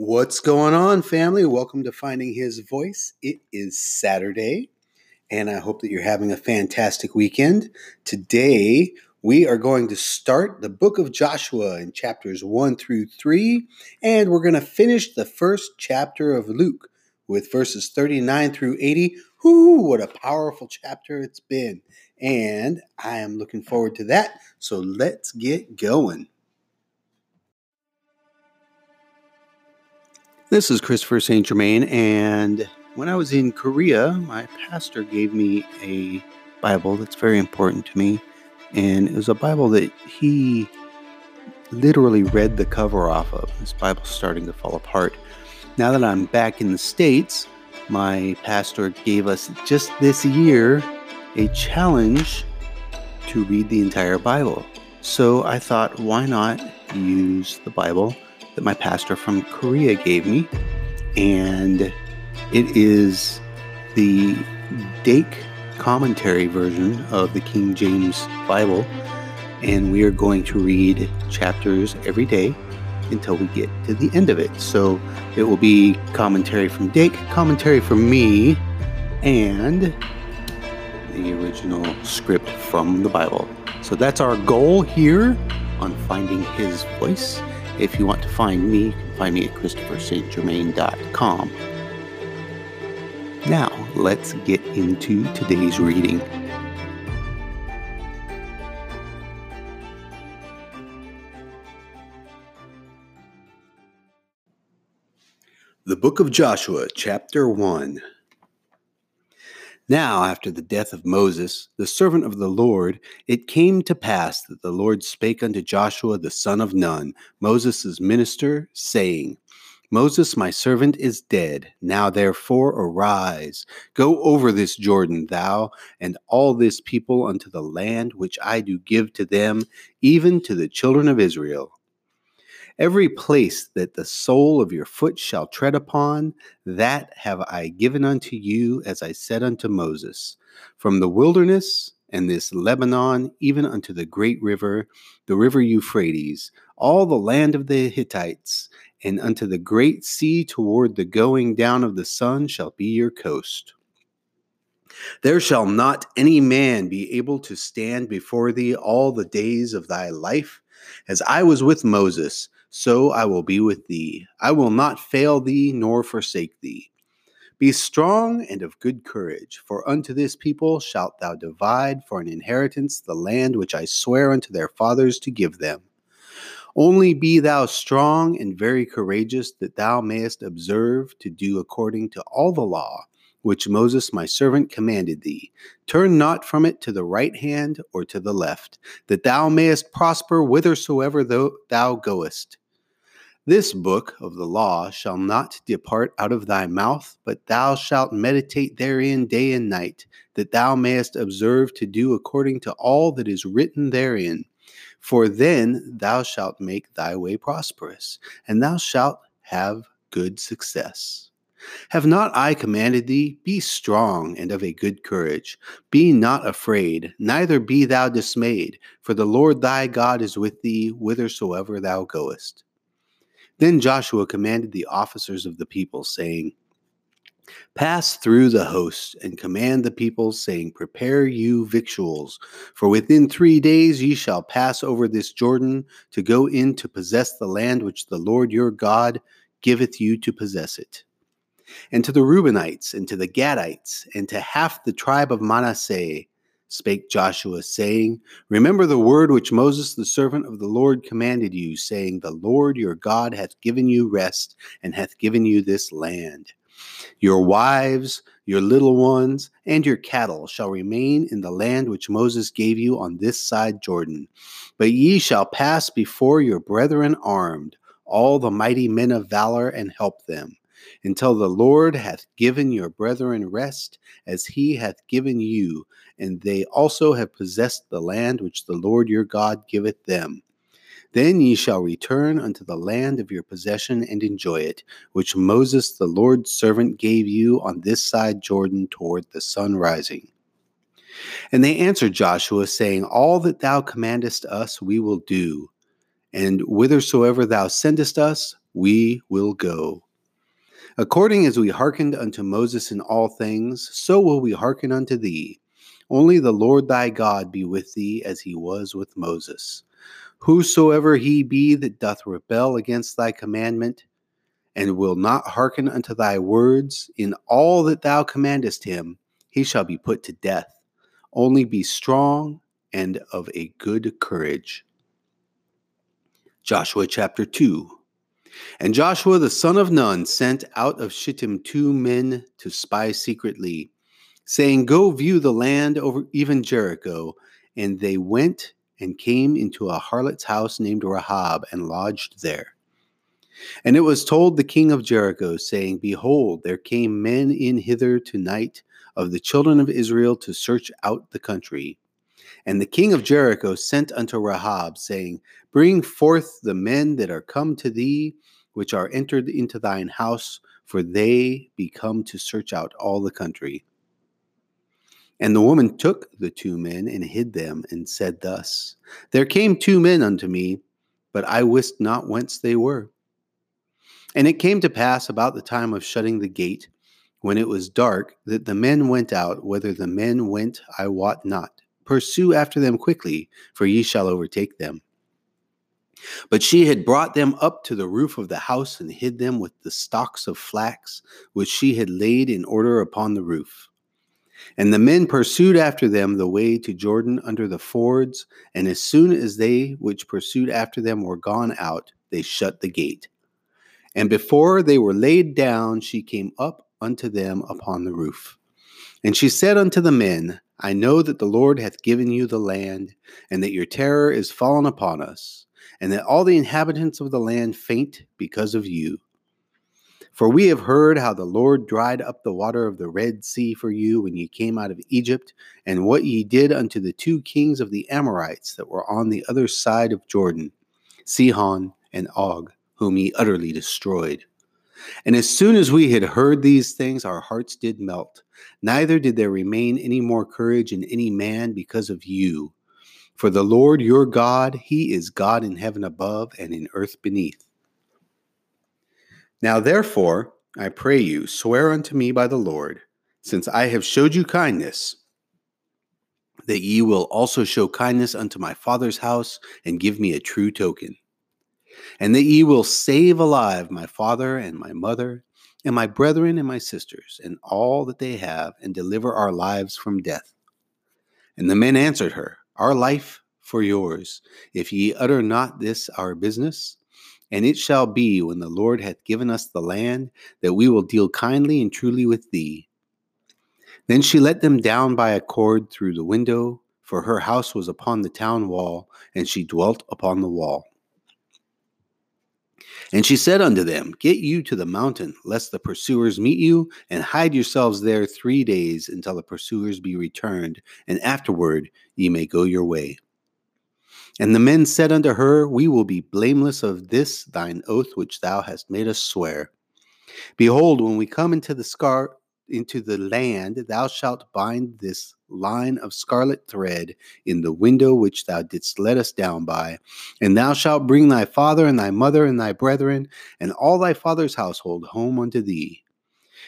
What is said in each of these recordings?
What's going on, family? Welcome to Finding His Voice. It is Saturday, and I hope that you're having a fantastic weekend. Today, we are going to start the book of Joshua in chapters 1 through 3, and we're going to finish the first chapter of Luke with verses 39 through 80. Whoo, what a powerful chapter it's been! And I am looking forward to that. So let's get going. This is Christopher St. Germain, and when I was in Korea, my pastor gave me a Bible that's very important to me. And it was a Bible that he literally read the cover off of. This Bible's starting to fall apart. Now that I'm back in the States, my pastor gave us just this year a challenge to read the entire Bible. So I thought, why not use the Bible? That my pastor from Korea gave me. And it is the Dake commentary version of the King James Bible. And we are going to read chapters every day until we get to the end of it. So it will be commentary from Dake, commentary from me, and the original script from the Bible. So that's our goal here on finding his voice. If you want to find me, you can find me at ChristopherSt.Germain.com. Now, let's get into today's reading. The Book of Joshua, Chapter 1. Now, after the death of Moses, the servant of the Lord, it came to pass that the Lord spake unto Joshua the son of Nun, Moses' minister, saying, Moses, my servant, is dead. Now therefore arise, go over this Jordan, thou and all this people, unto the land which I do give to them, even to the children of Israel. Every place that the sole of your foot shall tread upon, that have I given unto you, as I said unto Moses. From the wilderness and this Lebanon, even unto the great river, the river Euphrates, all the land of the Hittites, and unto the great sea toward the going down of the sun shall be your coast. There shall not any man be able to stand before thee all the days of thy life, as I was with Moses so I will be with thee. I will not fail thee nor forsake thee. Be strong and of good courage, for unto this people shalt thou divide for an inheritance the land which I swear unto their fathers to give them. Only be thou strong and very courageous, that thou mayest observe to do according to all the law which Moses my servant commanded thee. Turn not from it to the right hand or to the left, that thou mayest prosper whithersoever thou goest. This book of the law shall not depart out of thy mouth, but thou shalt meditate therein day and night, that thou mayest observe to do according to all that is written therein. For then thou shalt make thy way prosperous, and thou shalt have good success. Have not I commanded thee? Be strong and of a good courage. Be not afraid, neither be thou dismayed, for the Lord thy God is with thee whithersoever thou goest. Then Joshua commanded the officers of the people, saying, Pass through the host and command the people, saying, Prepare you victuals, for within three days ye shall pass over this Jordan to go in to possess the land which the Lord your God giveth you to possess it and to the Reubenites, and to the Gadites, and to half the tribe of Manasseh, spake Joshua, saying, Remember the word which Moses the servant of the Lord commanded you, saying, The Lord your God hath given you rest, and hath given you this land. Your wives, your little ones, and your cattle shall remain in the land which Moses gave you on this side Jordan. But ye shall pass before your brethren armed, all the mighty men of valor, and help them until the Lord hath given your brethren rest, as he hath given you, and they also have possessed the land which the Lord your God giveth them. Then ye shall return unto the land of your possession and enjoy it, which Moses the Lord's servant gave you on this side Jordan toward the sun rising. And they answered Joshua, saying, All that thou commandest us we will do. And whithersoever thou sendest us, we will go. According as we hearkened unto Moses in all things, so will we hearken unto thee. Only the Lord thy God be with thee as he was with Moses. Whosoever he be that doth rebel against thy commandment, and will not hearken unto thy words in all that thou commandest him, he shall be put to death. Only be strong and of a good courage. Joshua chapter 2 And Joshua the son of Nun sent out of Shittim two men to spy secretly, saying, Go view the land over even Jericho. And they went and came into a harlot's house named Rahab and lodged there. And it was told the king of Jericho, saying, Behold, there came men in hither tonight of the children of Israel to search out the country. And the king of Jericho sent unto Rahab, saying, Bring forth the men that are come to thee, which are entered into thine house, for they be come to search out all the country. And the woman took the two men and hid them, and said thus There came two men unto me, but I wist not whence they were. And it came to pass about the time of shutting the gate, when it was dark, that the men went out. Whether the men went, I wot not. Pursue after them quickly, for ye shall overtake them. But she had brought them up to the roof of the house and hid them with the stalks of flax, which she had laid in order upon the roof. And the men pursued after them the way to Jordan under the fords, and as soon as they which pursued after them were gone out, they shut the gate. And before they were laid down, she came up unto them upon the roof. And she said unto the men, I know that the Lord hath given you the land, and that your terror is fallen upon us, and that all the inhabitants of the land faint because of you. For we have heard how the Lord dried up the water of the Red Sea for you when ye came out of Egypt, and what ye did unto the two kings of the Amorites that were on the other side of Jordan, Sihon and Og, whom ye utterly destroyed. And as soon as we had heard these things, our hearts did melt. Neither did there remain any more courage in any man because of you. For the Lord your God, he is God in heaven above and in earth beneath. Now therefore, I pray you, swear unto me by the Lord, since I have showed you kindness, that ye will also show kindness unto my father's house and give me a true token and that ye will save alive my father and my mother, and my brethren and my sisters, and all that they have, and deliver our lives from death. And the men answered her, Our life for yours, if ye utter not this our business. And it shall be, when the Lord hath given us the land, that we will deal kindly and truly with thee. Then she let them down by a cord through the window, for her house was upon the town wall, and she dwelt upon the wall. And she said unto them, Get you to the mountain, lest the pursuers meet you, and hide yourselves there three days until the pursuers be returned, and afterward ye may go your way. And the men said unto her, We will be blameless of this thine oath which thou hast made us swear. Behold, when we come into the scar into the land, thou shalt bind this line of scarlet thread in the window which thou didst let us down by. And thou shalt bring thy father and thy mother and thy brethren and all thy father's household home unto thee.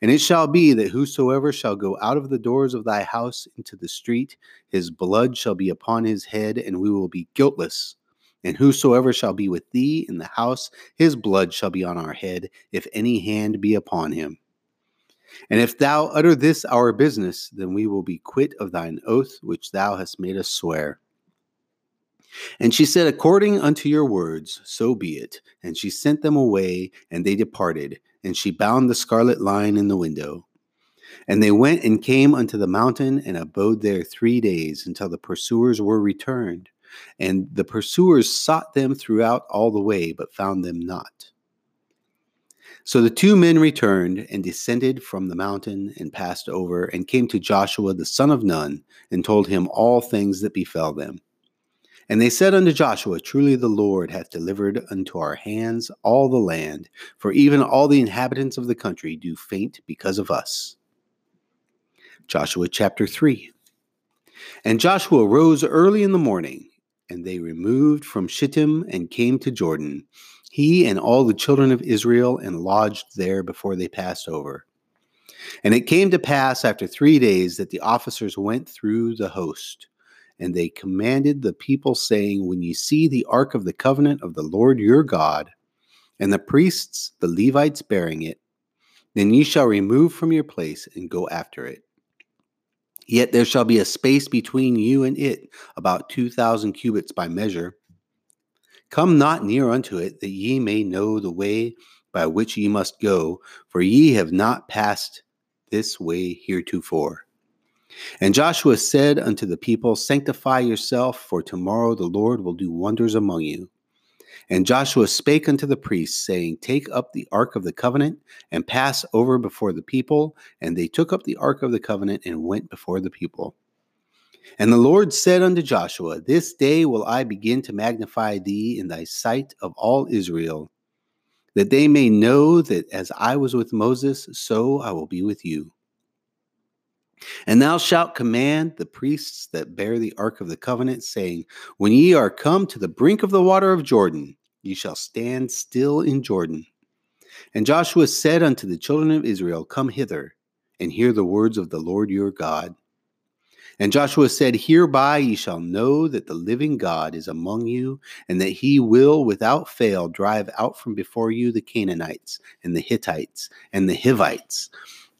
And it shall be that whosoever shall go out of the doors of thy house into the street, his blood shall be upon his head, and we will be guiltless. And whosoever shall be with thee in the house, his blood shall be on our head, if any hand be upon him. And if thou utter this our business, then we will be quit of thine oath which thou hast made us swear. And she said, According unto your words, so be it. And she sent them away, and they departed. And she bound the scarlet line in the window. And they went and came unto the mountain, and abode there three days, until the pursuers were returned. And the pursuers sought them throughout all the way, but found them not. So the two men returned and descended from the mountain and passed over and came to Joshua the son of Nun and told him all things that befell them. And they said unto Joshua, Truly the Lord hath delivered unto our hands all the land, for even all the inhabitants of the country do faint because of us. Joshua chapter 3 And Joshua rose early in the morning, and they removed from Shittim and came to Jordan he and all the children of Israel, and lodged there before they passed over. And it came to pass after three days that the officers went through the host, and they commanded the people, saying, When ye see the ark of the covenant of the Lord your God, and the priests, the Levites, bearing it, then ye shall remove from your place and go after it. Yet there shall be a space between you and it, about two thousand cubits by measure. Come not near unto it, that ye may know the way by which ye must go, for ye have not passed this way heretofore. And Joshua said unto the people, Sanctify yourself, for tomorrow the Lord will do wonders among you. And Joshua spake unto the priests, saying, Take up the ark of the covenant and pass over before the people. And they took up the ark of the covenant and went before the people. And the Lord said unto Joshua, This day will I begin to magnify thee in thy sight of all Israel, that they may know that as I was with Moses, so I will be with you. And thou shalt command the priests that bear the ark of the covenant, saying, When ye are come to the brink of the water of Jordan, ye shall stand still in Jordan. And Joshua said unto the children of Israel, Come hither, and hear the words of the Lord your God. And Joshua said, Hereby ye shall know that the living God is among you, and that he will without fail drive out from before you the Canaanites, and the Hittites, and the Hivites,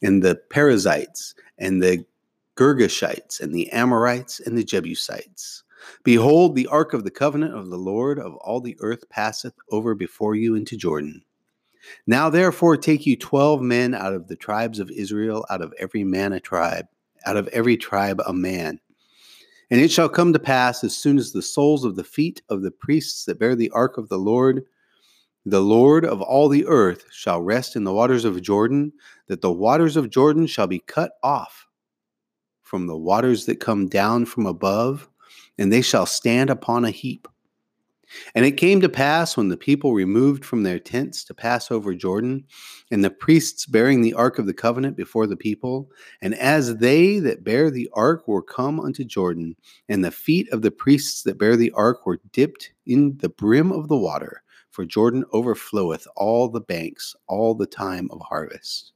and the Perizzites, and the Girgashites, and the Amorites, and the Jebusites. Behold, the ark of the covenant of the Lord of all the earth passeth over before you into Jordan. Now therefore take you twelve men out of the tribes of Israel, out of every man a tribe, out of every tribe a man. And it shall come to pass as soon as the soles of the feet of the priests that bear the ark of the Lord, the Lord of all the earth, shall rest in the waters of Jordan, that the waters of Jordan shall be cut off from the waters that come down from above, and they shall stand upon a heap. And it came to pass when the people removed from their tents to pass over Jordan, and the priests bearing the ark of the covenant before the people, and as they that bear the ark were come unto Jordan, and the feet of the priests that bear the ark were dipped in the brim of the water, for Jordan overfloweth all the banks all the time of harvest.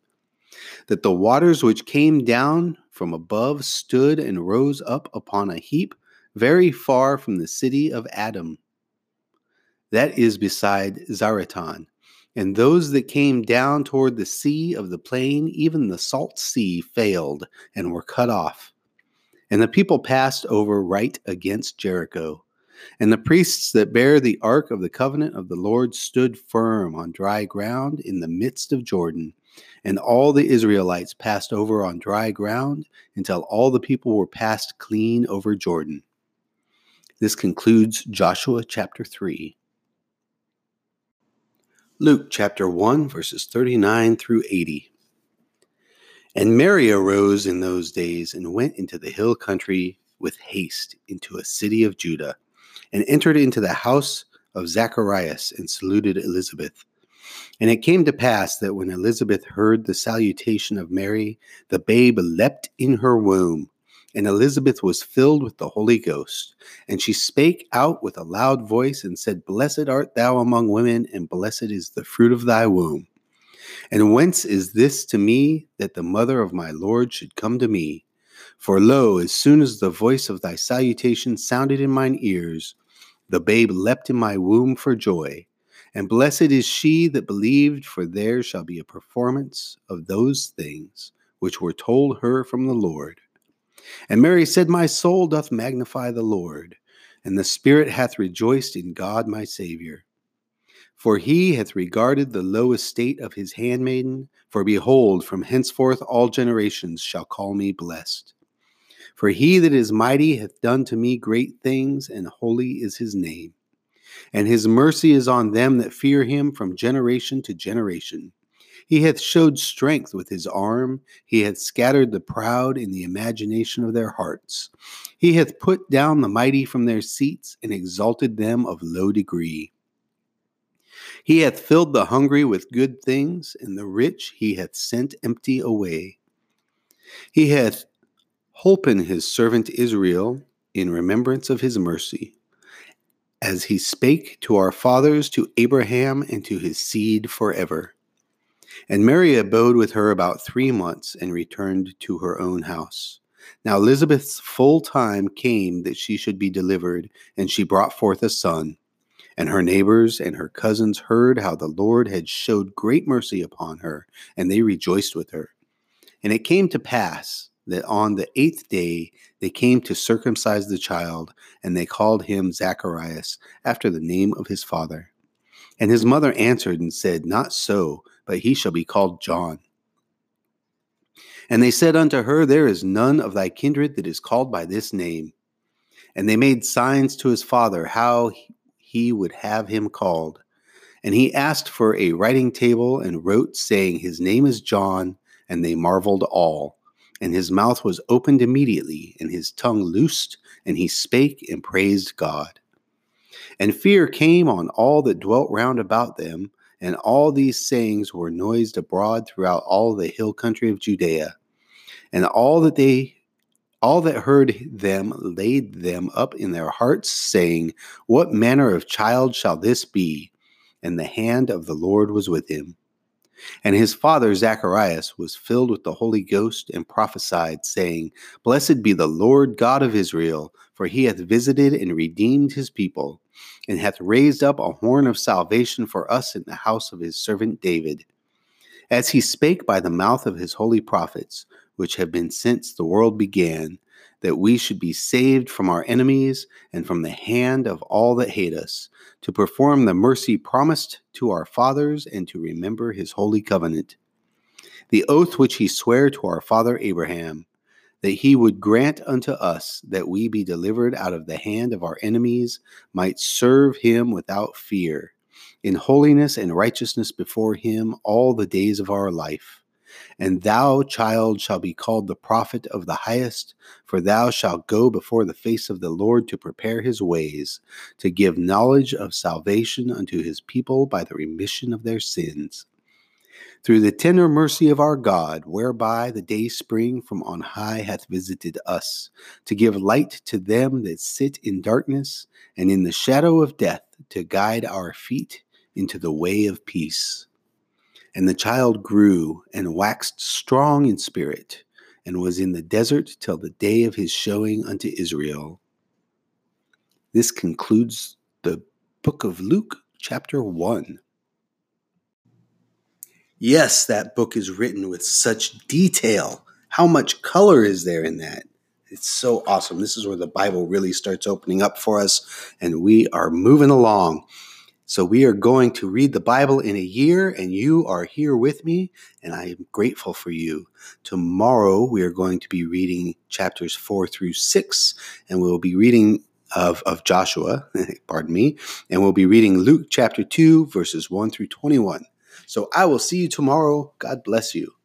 That the waters which came down from above stood and rose up upon a heap very far from the city of Adam that is beside Zaretan. And those that came down toward the sea of the plain, even the salt sea, failed and were cut off. And the people passed over right against Jericho. And the priests that bear the ark of the covenant of the Lord stood firm on dry ground in the midst of Jordan. And all the Israelites passed over on dry ground until all the people were passed clean over Jordan. This concludes Joshua chapter 3. Luke chapter 1, verses 39 through 80. And Mary arose in those days and went into the hill country with haste into a city of Judah, and entered into the house of Zacharias and saluted Elizabeth. And it came to pass that when Elizabeth heard the salutation of Mary, the babe leapt in her womb and Elizabeth was filled with the Holy Ghost. And she spake out with a loud voice and said, Blessed art thou among women, and blessed is the fruit of thy womb. And whence is this to me that the mother of my Lord should come to me? For lo, as soon as the voice of thy salutation sounded in mine ears, the babe leapt in my womb for joy. And blessed is she that believed, for there shall be a performance of those things which were told her from the Lord. And Mary said, My soul doth magnify the Lord, and the Spirit hath rejoiced in God my Saviour. For he hath regarded the low estate of his handmaiden, for behold, from henceforth all generations shall call me blessed. For he that is mighty hath done to me great things, and holy is his name. And his mercy is on them that fear him from generation to generation. He hath showed strength with his arm. He hath scattered the proud in the imagination of their hearts. He hath put down the mighty from their seats and exalted them of low degree. He hath filled the hungry with good things, and the rich he hath sent empty away. He hath holpen his servant Israel in remembrance of his mercy, as he spake to our fathers, to Abraham, and to his seed forever. And Mary abode with her about three months and returned to her own house. Now Elizabeth's full time came that she should be delivered, and she brought forth a son. And her neighbors and her cousins heard how the Lord had showed great mercy upon her, and they rejoiced with her. And it came to pass that on the eighth day they came to circumcise the child, and they called him Zacharias, after the name of his father. And his mother answered and said, Not so, but he shall be called John. And they said unto her, There is none of thy kindred that is called by this name. And they made signs to his father how he would have him called. And he asked for a writing table and wrote, saying, His name is John. And they marveled all. And his mouth was opened immediately, and his tongue loosed, and he spake and praised God. And fear came on all that dwelt round about them, and all these sayings were noised abroad throughout all the hill country of Judea. And all that they all that heard them laid them up in their hearts, saying, What manner of child shall this be? And the hand of the Lord was with him. And his father Zacharias was filled with the Holy Ghost and prophesied, saying, Blessed be the Lord God of Israel, for he hath visited and redeemed his people, and hath raised up a horn of salvation for us in the house of his servant David. As he spake by the mouth of his holy prophets, which have been since the world began, that we should be saved from our enemies and from the hand of all that hate us, to perform the mercy promised to our fathers and to remember his holy covenant. The oath which he sware to our father Abraham, that he would grant unto us that we be delivered out of the hand of our enemies, might serve him without fear, in holiness and righteousness before him all the days of our life. And thou, child, shall be called the prophet of the highest, for thou shalt go before the face of the Lord to prepare his ways, to give knowledge of salvation unto his people by the remission of their sins. Through the tender mercy of our God, whereby the day spring from on high hath visited us, to give light to them that sit in darkness and in the shadow of death, to guide our feet into the way of peace. And the child grew and waxed strong in spirit, and was in the desert till the day of his showing unto Israel. This concludes the book of Luke, chapter 1. Yes, that book is written with such detail. How much color is there in that? It's so awesome. This is where the Bible really starts opening up for us, and we are moving along. So we are going to read the Bible in a year, and you are here with me, and I am grateful for you. Tomorrow we are going to be reading chapters four through six, and we'll be reading of, of Joshua, pardon me, and we'll be reading Luke chapter two, verses one through 21. So I will see you tomorrow. God bless you.